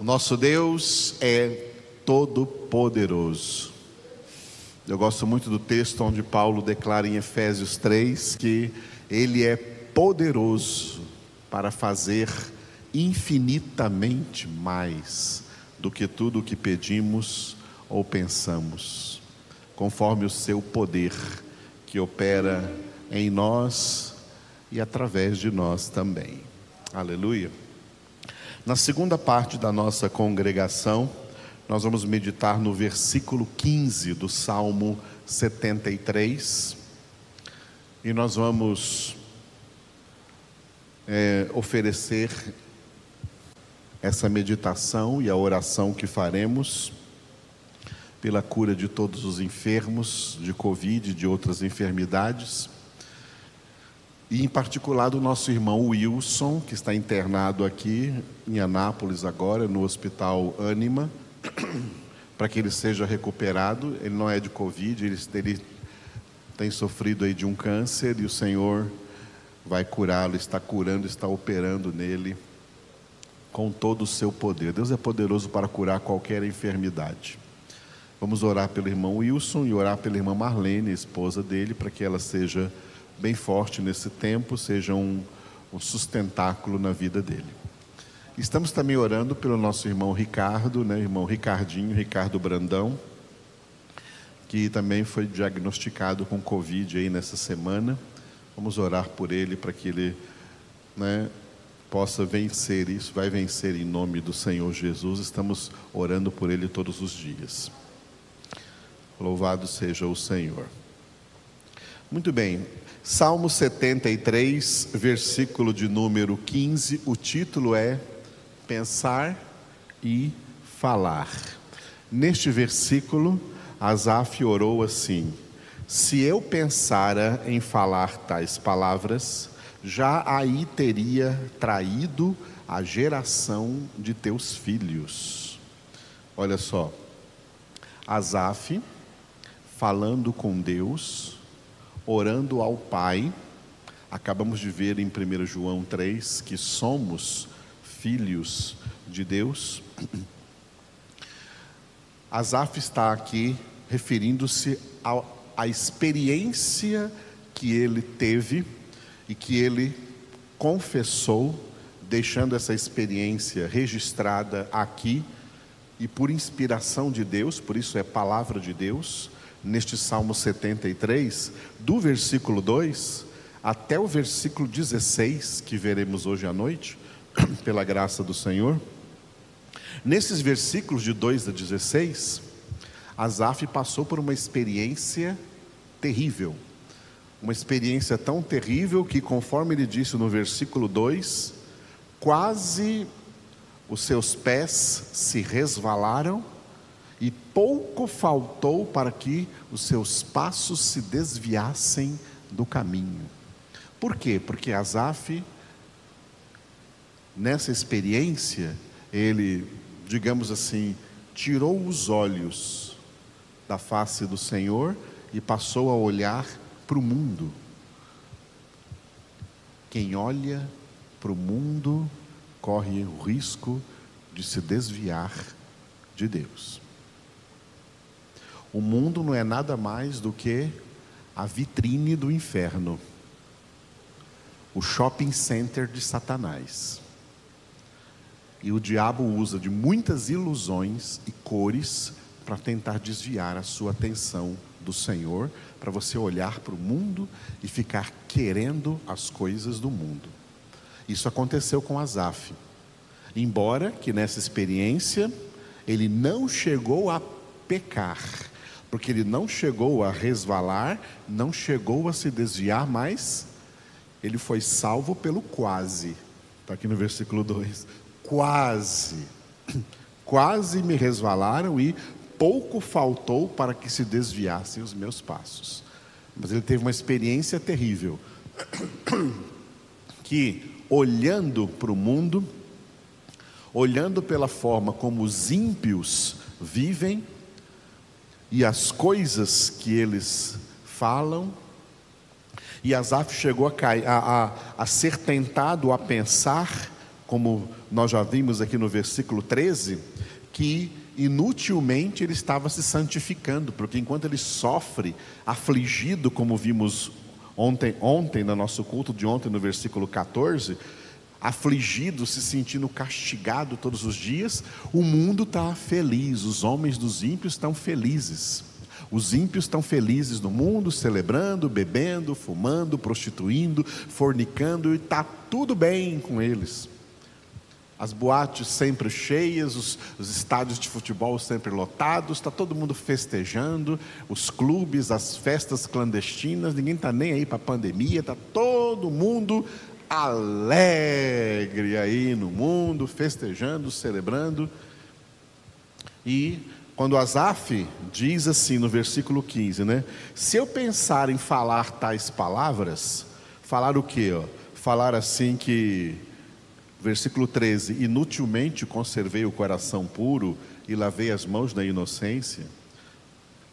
O nosso Deus é todo-poderoso. Eu gosto muito do texto onde Paulo declara em Efésios 3 que ele é poderoso para fazer infinitamente mais do que tudo o que pedimos ou pensamos, conforme o seu poder que opera em nós e através de nós também. Aleluia. Na segunda parte da nossa congregação, nós vamos meditar no versículo 15 do Salmo 73. E nós vamos é, oferecer essa meditação e a oração que faremos pela cura de todos os enfermos de Covid e de outras enfermidades e em particular do nosso irmão Wilson, que está internado aqui em Anápolis agora, no Hospital Anima, para que ele seja recuperado. Ele não é de Covid, ele, ele tem sofrido aí de um câncer e o Senhor vai curá-lo, está curando, está operando nele com todo o seu poder. Deus é poderoso para curar qualquer enfermidade. Vamos orar pelo irmão Wilson e orar pela irmã Marlene, esposa dele, para que ela seja bem forte nesse tempo, seja um, um sustentáculo na vida dele. Estamos também orando pelo nosso irmão Ricardo, né, irmão Ricardinho, Ricardo Brandão, que também foi diagnosticado com Covid aí nessa semana. Vamos orar por ele para que ele né, possa vencer isso, vai vencer em nome do Senhor Jesus. Estamos orando por ele todos os dias. Louvado seja o Senhor. Muito bem, Salmo 73, versículo de número 15, o título é Pensar e Falar. Neste versículo, Asaf orou assim: Se eu pensara em falar tais palavras, já aí teria traído a geração de teus filhos. Olha só, Asaf falando com Deus, orando ao Pai. Acabamos de ver em 1 João 3 que somos filhos de Deus. Asaf está aqui referindo-se à experiência que ele teve e que ele confessou, deixando essa experiência registrada aqui e por inspiração de Deus, por isso é palavra de Deus neste Salmo 73, do versículo 2 até o versículo 16, que veremos hoje à noite, pela graça do Senhor. Nesses versículos de 2 a 16, Asaf passou por uma experiência terrível. Uma experiência tão terrível que, conforme ele disse no versículo 2, quase os seus pés se resvalaram e pouco faltou para que os seus passos se desviassem do caminho. Por quê? Porque Asaf, nessa experiência, ele, digamos assim, tirou os olhos da face do Senhor e passou a olhar para o mundo. Quem olha para o mundo corre o risco de se desviar de Deus. O mundo não é nada mais do que a vitrine do inferno, o shopping center de Satanás. E o diabo usa de muitas ilusões e cores para tentar desviar a sua atenção do Senhor, para você olhar para o mundo e ficar querendo as coisas do mundo. Isso aconteceu com Asaf. Embora que nessa experiência ele não chegou a pecar, porque ele não chegou a resvalar, não chegou a se desviar, mas ele foi salvo pelo quase. Está aqui no versículo 2. Quase. Quase me resvalaram e pouco faltou para que se desviassem os meus passos. Mas ele teve uma experiência terrível. Que, olhando para o mundo, olhando pela forma como os ímpios vivem, e as coisas que eles falam. E Asaf chegou a, cair, a, a, a ser tentado a pensar como nós já vimos aqui no versículo 13, que inutilmente ele estava se santificando, porque enquanto ele sofre, afligido, como vimos ontem, ontem no nosso culto de ontem, no versículo 14, afligido, se sentindo castigado todos os dias, o mundo está feliz, os homens dos ímpios estão felizes. Os ímpios estão felizes no mundo, celebrando, bebendo, fumando, prostituindo, fornicando, e está tudo bem com eles. As boates sempre cheias, os, os estádios de futebol sempre lotados, está todo mundo festejando, os clubes, as festas clandestinas, ninguém está nem aí para a pandemia, está todo mundo alegre aí no mundo, festejando, celebrando. E quando Asaf diz assim no versículo 15, né? Se eu pensar em falar tais palavras, falar o quê? Ó? Falar assim que, versículo 13: Inutilmente conservei o coração puro e lavei as mãos na inocência.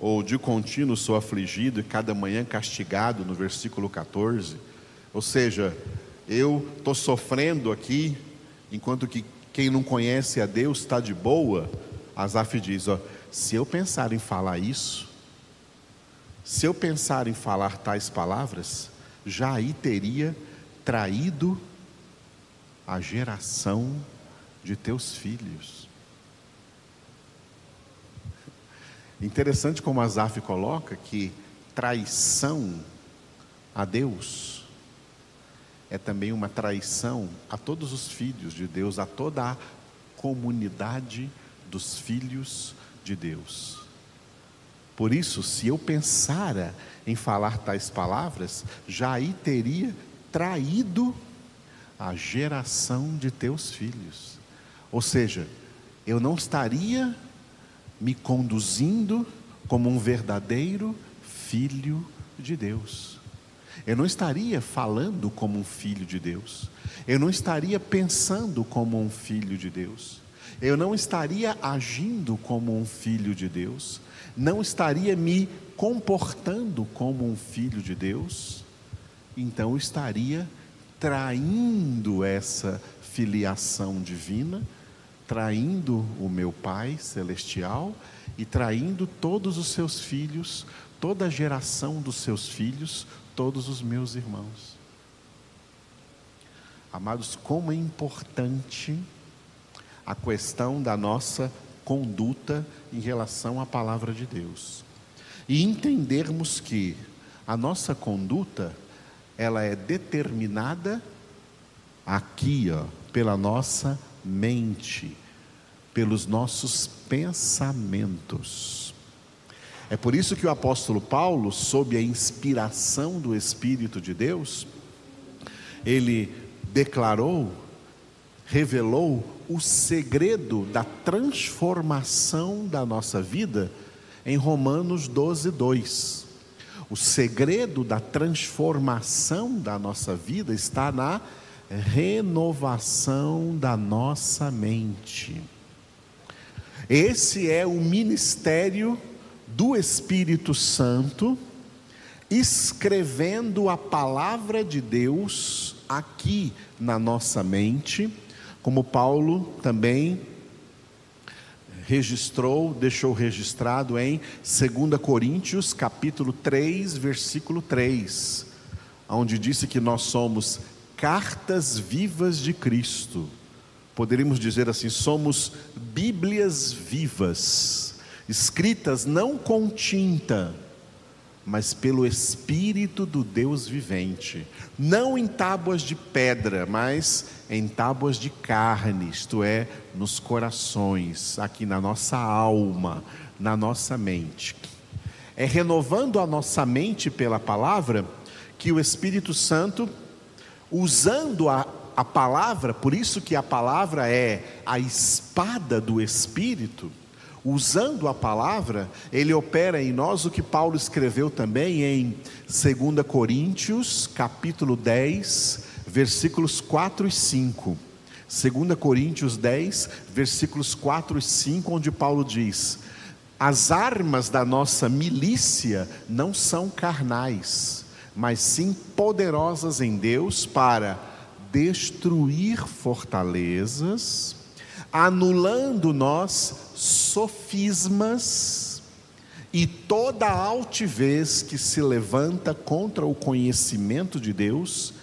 Ou de contínuo sou afligido e cada manhã castigado, no versículo 14. Ou seja, eu estou sofrendo aqui, enquanto que quem não conhece a Deus está de boa. Asaf diz: ó, se eu pensar em falar isso, se eu pensar em falar tais palavras, já aí teria traído a geração de teus filhos. Interessante como Asaf coloca que traição a Deus é também uma traição a todos os filhos de Deus, a toda a comunidade dos filhos de Deus. Por isso, se eu pensara em falar tais palavras, já aí teria traído a geração de teus filhos. Ou seja, eu não estaria me conduzindo como um verdadeiro filho de Deus. Eu não estaria falando como um filho de Deus. Eu não estaria pensando como um filho de Deus. Eu não estaria agindo como um filho de Deus. Não estaria me comportando como um filho de Deus. Então eu estaria traindo essa filiação divina, traindo o meu Pai celestial e traindo todos os seus filhos, toda a geração dos seus filhos, todos os meus irmãos. Amados, como é importante a questão da nossa conduta em relação à palavra de Deus. E entendermos que a nossa conduta, ela é determinada aqui, ó, pela nossa mente, pelos nossos pensamentos. É por isso que o apóstolo Paulo, sob a inspiração do Espírito de Deus, ele declarou, revelou o segredo da transformação da nossa vida em Romanos 12, 2. O segredo da transformação da nossa vida está na renovação da nossa mente. Esse é o ministério do Espírito Santo, escrevendo a palavra de Deus aqui na nossa mente, como Paulo também registrou, deixou registrado em 2 Coríntios, capítulo 3, versículo 3, onde disse que nós somos cartas vivas de Cristo. Poderíamos dizer assim, somos Bíblias vivas escritas não com tinta, mas pelo Espírito do Deus vivente, não em tábuas de pedra, mas em tábuas de carne, isto é, nos corações, aqui na nossa alma, na nossa mente. É renovando a nossa mente pela palavra que o Espírito Santo, usando a, a palavra, por isso que a palavra é a espada do Espírito, usando a palavra, ele opera em nós o que Paulo escreveu também em 2 Coríntios, capítulo 10, versículos 4 e 5. 2 Coríntios 10, versículos 4 e 5, onde Paulo diz: As armas da nossa milícia não são carnais, mas sim poderosas em Deus para destruir fortalezas, anulando nós sofismas e toda altivez que se levanta contra o conhecimento de Deus,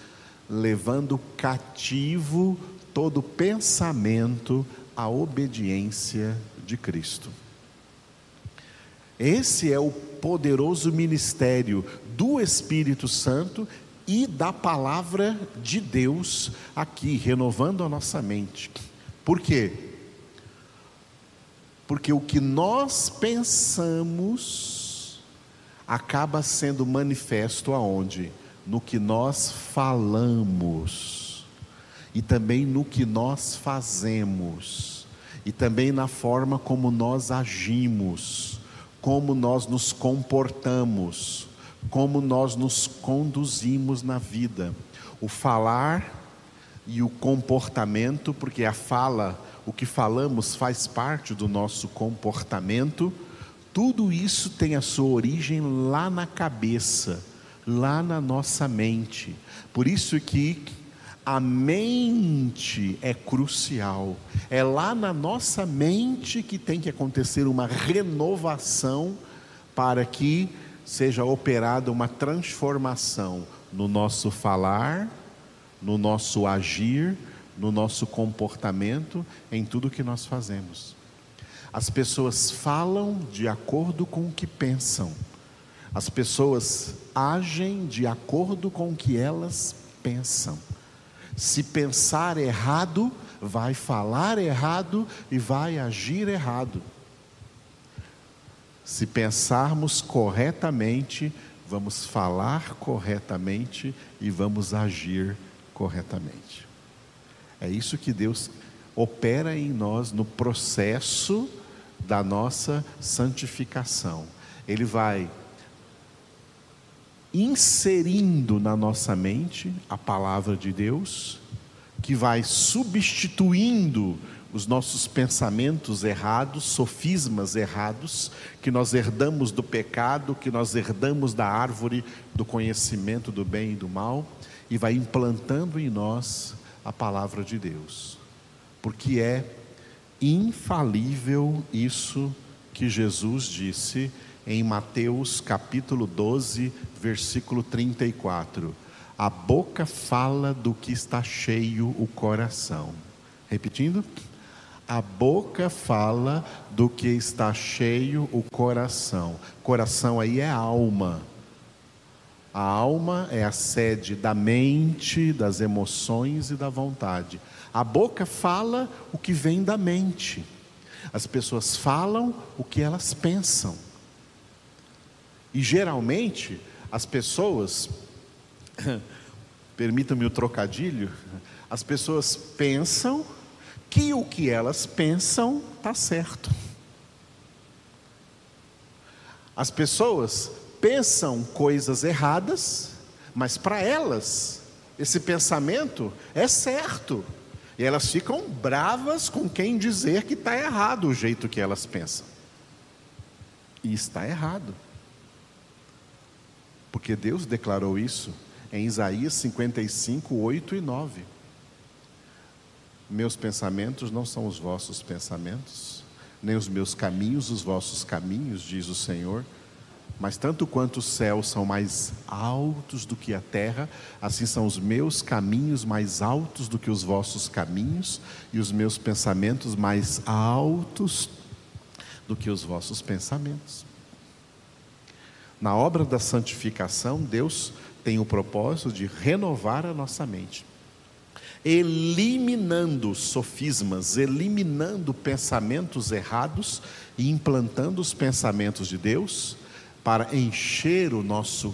levando cativo todo pensamento à obediência de Cristo. Esse é o poderoso ministério do Espírito Santo e da palavra de Deus aqui, renovando a nossa mente. Por quê? Porque o que nós pensamos acaba sendo manifesto aonde? No que nós falamos, e também no que nós fazemos, e também na forma como nós agimos, como nós nos comportamos, como nós nos conduzimos na vida. O falar e o comportamento, porque a fala, o que falamos faz parte do nosso comportamento, tudo isso tem a sua origem lá na cabeça, lá na nossa mente. Por isso que a mente é crucial. É lá na nossa mente que tem que acontecer uma renovação para que seja operada uma transformação no nosso falar, no nosso agir, no nosso comportamento, em tudo que nós fazemos. As pessoas falam de acordo com o que pensam, as pessoas agem de acordo com o que elas pensam. Se pensar errado, vai falar errado e vai agir errado. Se pensarmos corretamente, vamos falar corretamente e vamos agir corretamente. É isso que Deus opera em nós no processo da nossa santificação. Ele vai inserindo na nossa mente a palavra de Deus, que vai substituindo os nossos pensamentos errados, sofismas errados, que nós herdamos do pecado, que nós herdamos da árvore do conhecimento do bem e do mal, e vai implantando em nós a palavra de Deus, porque é infalível isso que Jesus disse em Mateus capítulo 12, versículo 34. A boca fala do que está cheio o coração. Repetindo a boca fala do que está cheio o coração. Coração aí é alma. A alma é a sede da mente, das emoções e da vontade. A boca fala o que vem da mente. As pessoas falam o que elas pensam. E geralmente as pessoas, permita-me o trocadilho, as pessoas pensam que o que elas pensam está certo. As pessoas pensam coisas erradas, mas para elas esse pensamento é certo. E elas ficam bravas com quem dizer que está errado o jeito que elas pensam. E está errado. Porque Deus declarou isso em Isaías 55, 8 e 9. Meus pensamentos não são os vossos pensamentos, nem os meus caminhos os vossos caminhos, diz o Senhor. Mas tanto quanto os céus são mais altos do que a terra, assim são os meus caminhos mais altos do que os vossos caminhos, e os meus pensamentos mais altos do que os vossos pensamentos. Na obra da santificação, Deus tem o propósito de renovar a nossa mente eliminando sofismas, eliminando pensamentos errados e implantando os pensamentos de Deus para encher o nosso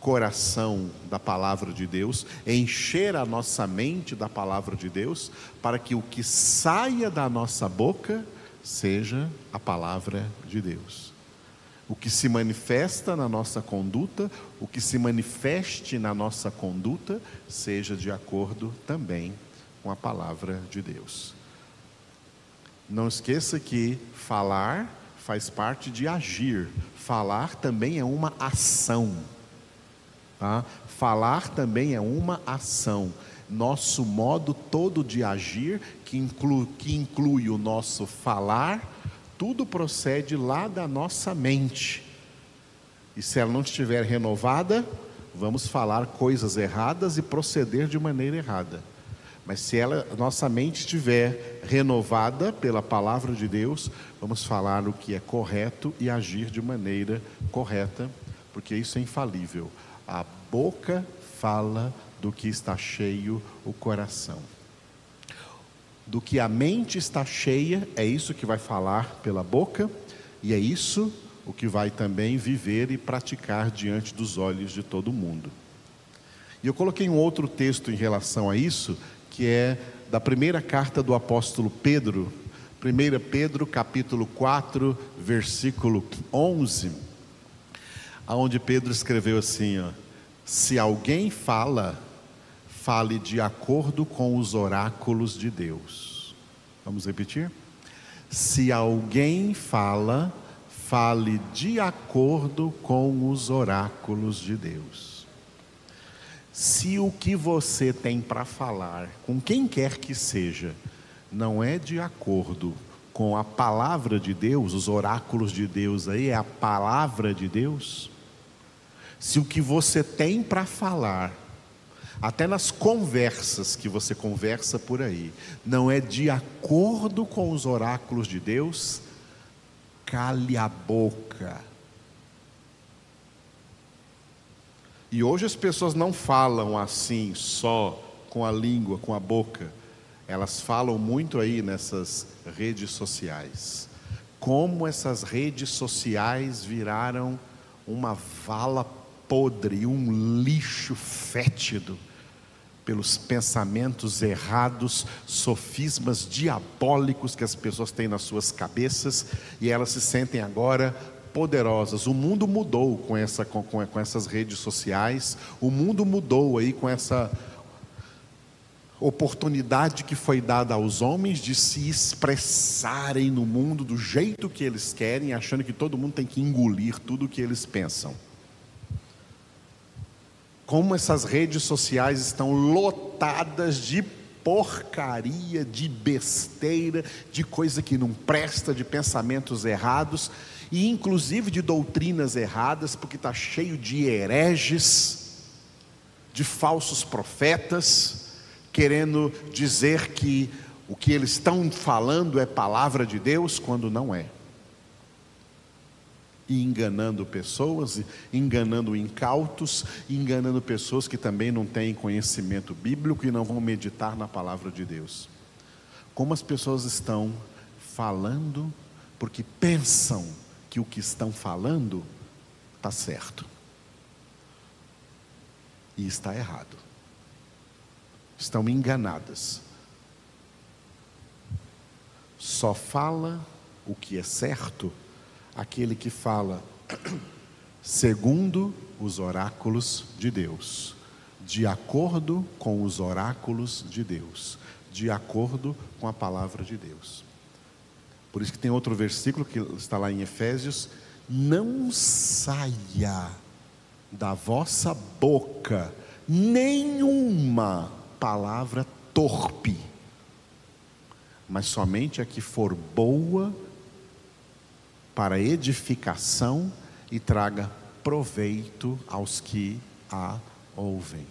coração da palavra de Deus, encher a nossa mente da palavra de Deus, para que o que saia da nossa boca seja a palavra de Deus. O que se manifesta na nossa conduta, o que se manifeste na nossa conduta, seja de acordo também com a palavra de Deus. Não esqueça que falar faz parte de agir, falar também é uma ação. Tá? Falar também é uma ação. nosso modo todo de agir, que inclui, que inclui o nosso falar, tudo procede lá da nossa mente. E se ela não estiver renovada, vamos falar coisas erradas e proceder de maneira errada. Mas se ela, nossa mente estiver renovada pela palavra de Deus, vamos falar o que é correto e agir de maneira correta, porque isso é infalível. A boca fala do que está cheio o coração. Do que a mente está cheia, é isso que vai falar pela boca, e é isso o que vai também viver e praticar diante dos olhos de todo mundo. E eu coloquei um outro texto em relação a isso, que é da primeira carta do apóstolo Pedro, 1 Pedro capítulo 4, versículo 11, aonde Pedro escreveu assim, ó, se alguém fala, fale de acordo com os oráculos de Deus. Vamos repetir? Se alguém fala, fale de acordo com os oráculos de Deus. Se o que você tem para falar, com quem quer que seja, não é de acordo com a palavra de Deus, os oráculos de Deus aí é a palavra de Deus, se o que você tem para falar, até nas conversas que você conversa por aí, não é de acordo com os oráculos de Deus, cale a boca. E hoje as pessoas não falam assim só com a língua, com a boca. Elas falam muito aí nessas redes sociais. Como essas redes sociais viraram uma vala podre, um lixo fétido pelos pensamentos errados, sofismas diabólicos que as pessoas têm nas suas cabeças e elas se sentem agora poderosas. O mundo mudou com, essa, com, com essas redes sociais, o mundo mudou aí com essa oportunidade que foi dada aos homens de se expressarem no mundo do jeito que eles querem, achando que todo mundo tem que engolir tudo o que eles pensam como essas redes sociais estão lotadas de porcaria, de besteira, de coisa que não presta, de pensamentos errados e inclusive de doutrinas erradas, porque está cheio de hereges, de falsos profetas, querendo dizer que o que eles estão falando é palavra de Deus, quando não é e enganando pessoas, enganando incautos, enganando pessoas que também não têm conhecimento bíblico e não vão meditar na palavra de Deus. Como as pessoas estão falando porque pensam que o que estão falando está certo. E está errado. Estão enganadas. Só fala o que é certo aquele que fala segundo os oráculos de Deus, de acordo com os oráculos de Deus, de acordo com a palavra de Deus. Por isso que tem outro versículo que está lá em Efésios: não saia da vossa boca nenhuma palavra torpe, mas somente a que for boa para edificação e traga proveito aos que a ouvem.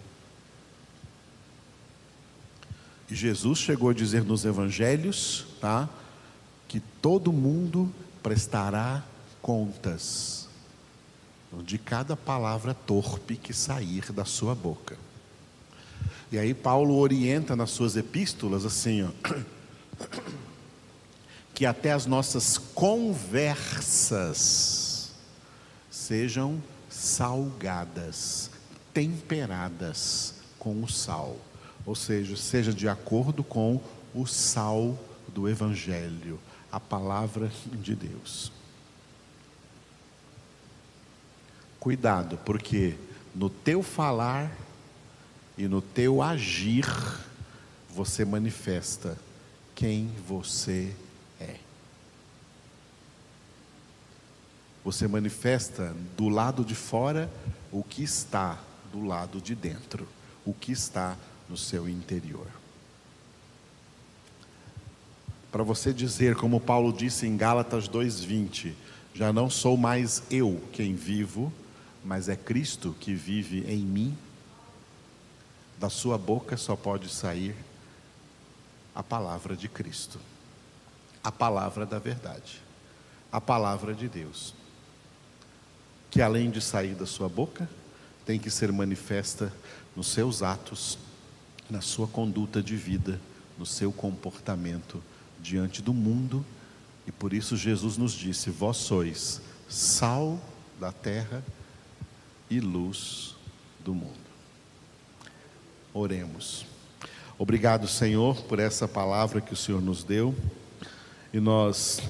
E Jesus chegou a dizer nos evangelhos, tá? Que todo mundo prestará contas de cada palavra torpe que sair da sua boca. E aí Paulo orienta nas suas epístolas assim, ó, que até as nossas conversas sejam salgadas, temperadas com o sal, ou seja, seja de acordo com o sal do Evangelho, a palavra de Deus. Cuidado, porque no teu falar e no teu agir, você manifesta quem você é é. Você manifesta do lado de fora o que está do lado de dentro, o que está no seu interior. Para você dizer, como Paulo disse em Gálatas 2:20, já não sou mais eu quem vivo, mas é Cristo que vive em mim. Da sua boca só pode sair a palavra de Cristo, a palavra da verdade, a palavra de Deus, que além de sair da sua boca, tem que ser manifesta nos seus atos, na sua conduta de vida, no seu comportamento diante do mundo, e por isso Jesus nos disse: Vós sois sal da terra e luz do mundo. Oremos. Obrigado, Senhor, por essa palavra que o Senhor nos deu, e nós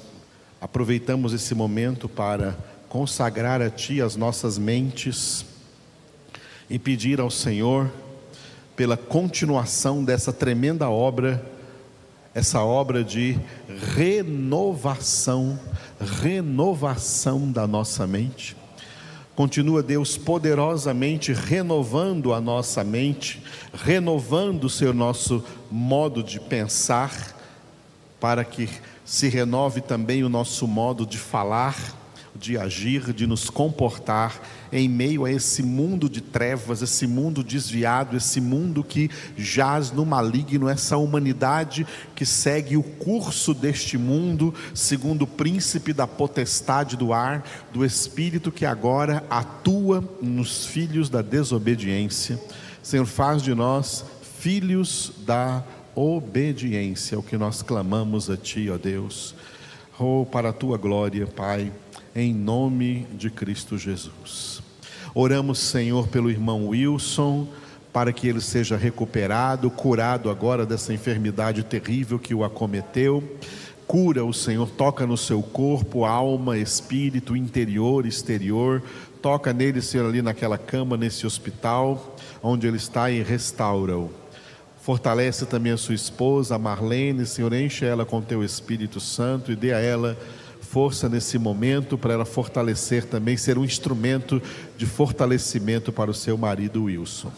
aproveitamos esse momento para consagrar a Ti as nossas mentes e pedir ao Senhor pela continuação dessa tremenda obra essa obra de renovação, renovação da nossa mente. Continua Deus poderosamente renovando a nossa mente, renovando o seu nosso modo de pensar, para que se renove também o nosso modo de falar, de agir, de nos comportar em meio a esse mundo de trevas, esse mundo desviado, esse mundo que jaz no maligno, essa humanidade que segue o curso deste mundo, segundo o príncipe da potestade do ar, do espírito que agora atua nos filhos da desobediência. Senhor, faz de nós filhos da obediência, é o que nós clamamos a Ti, ó Deus. Oh, para a tua glória, Pai em nome de Cristo Jesus. Oramos, Senhor, pelo irmão Wilson, para que ele seja recuperado, curado agora dessa enfermidade terrível que o acometeu. Cura o Senhor, toca no seu corpo, alma, espírito, interior, exterior. Toca nele, Senhor, ali naquela cama, nesse hospital, onde ele está e restaura-o. Fortalece também a sua esposa, a Marlene, Senhor, enche ela com teu Espírito Santo e dê a ela força nesse momento para ela fortalecer também, ser um instrumento de fortalecimento para o seu marido Wilson.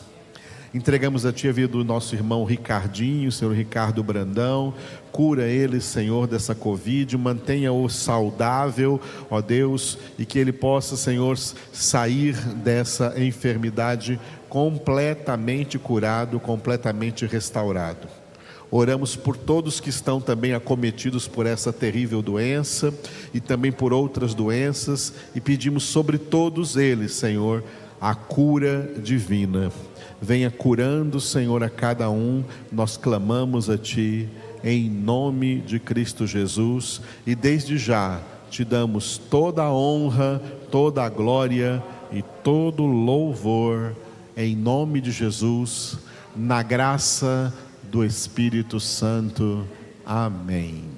Entregamos a Ti a vida do nosso irmão Ricardinho, Senhor Ricardo Brandão. Cura ele, Senhor, dessa Covid. Mantenha-o saudável, ó Deus, e que ele possa, Senhor, sair dessa enfermidade completamente curado, completamente restaurado. Oramos por todos que estão também acometidos por essa terrível doença e também por outras doenças e pedimos sobre todos eles, Senhor, a cura divina. Venha curando, Senhor, a cada um. Nós clamamos a Ti em nome de Cristo Jesus e desde já te damos toda a honra, toda a glória e todo o louvor em nome de Jesus, na graça do Espírito Santo. Amém.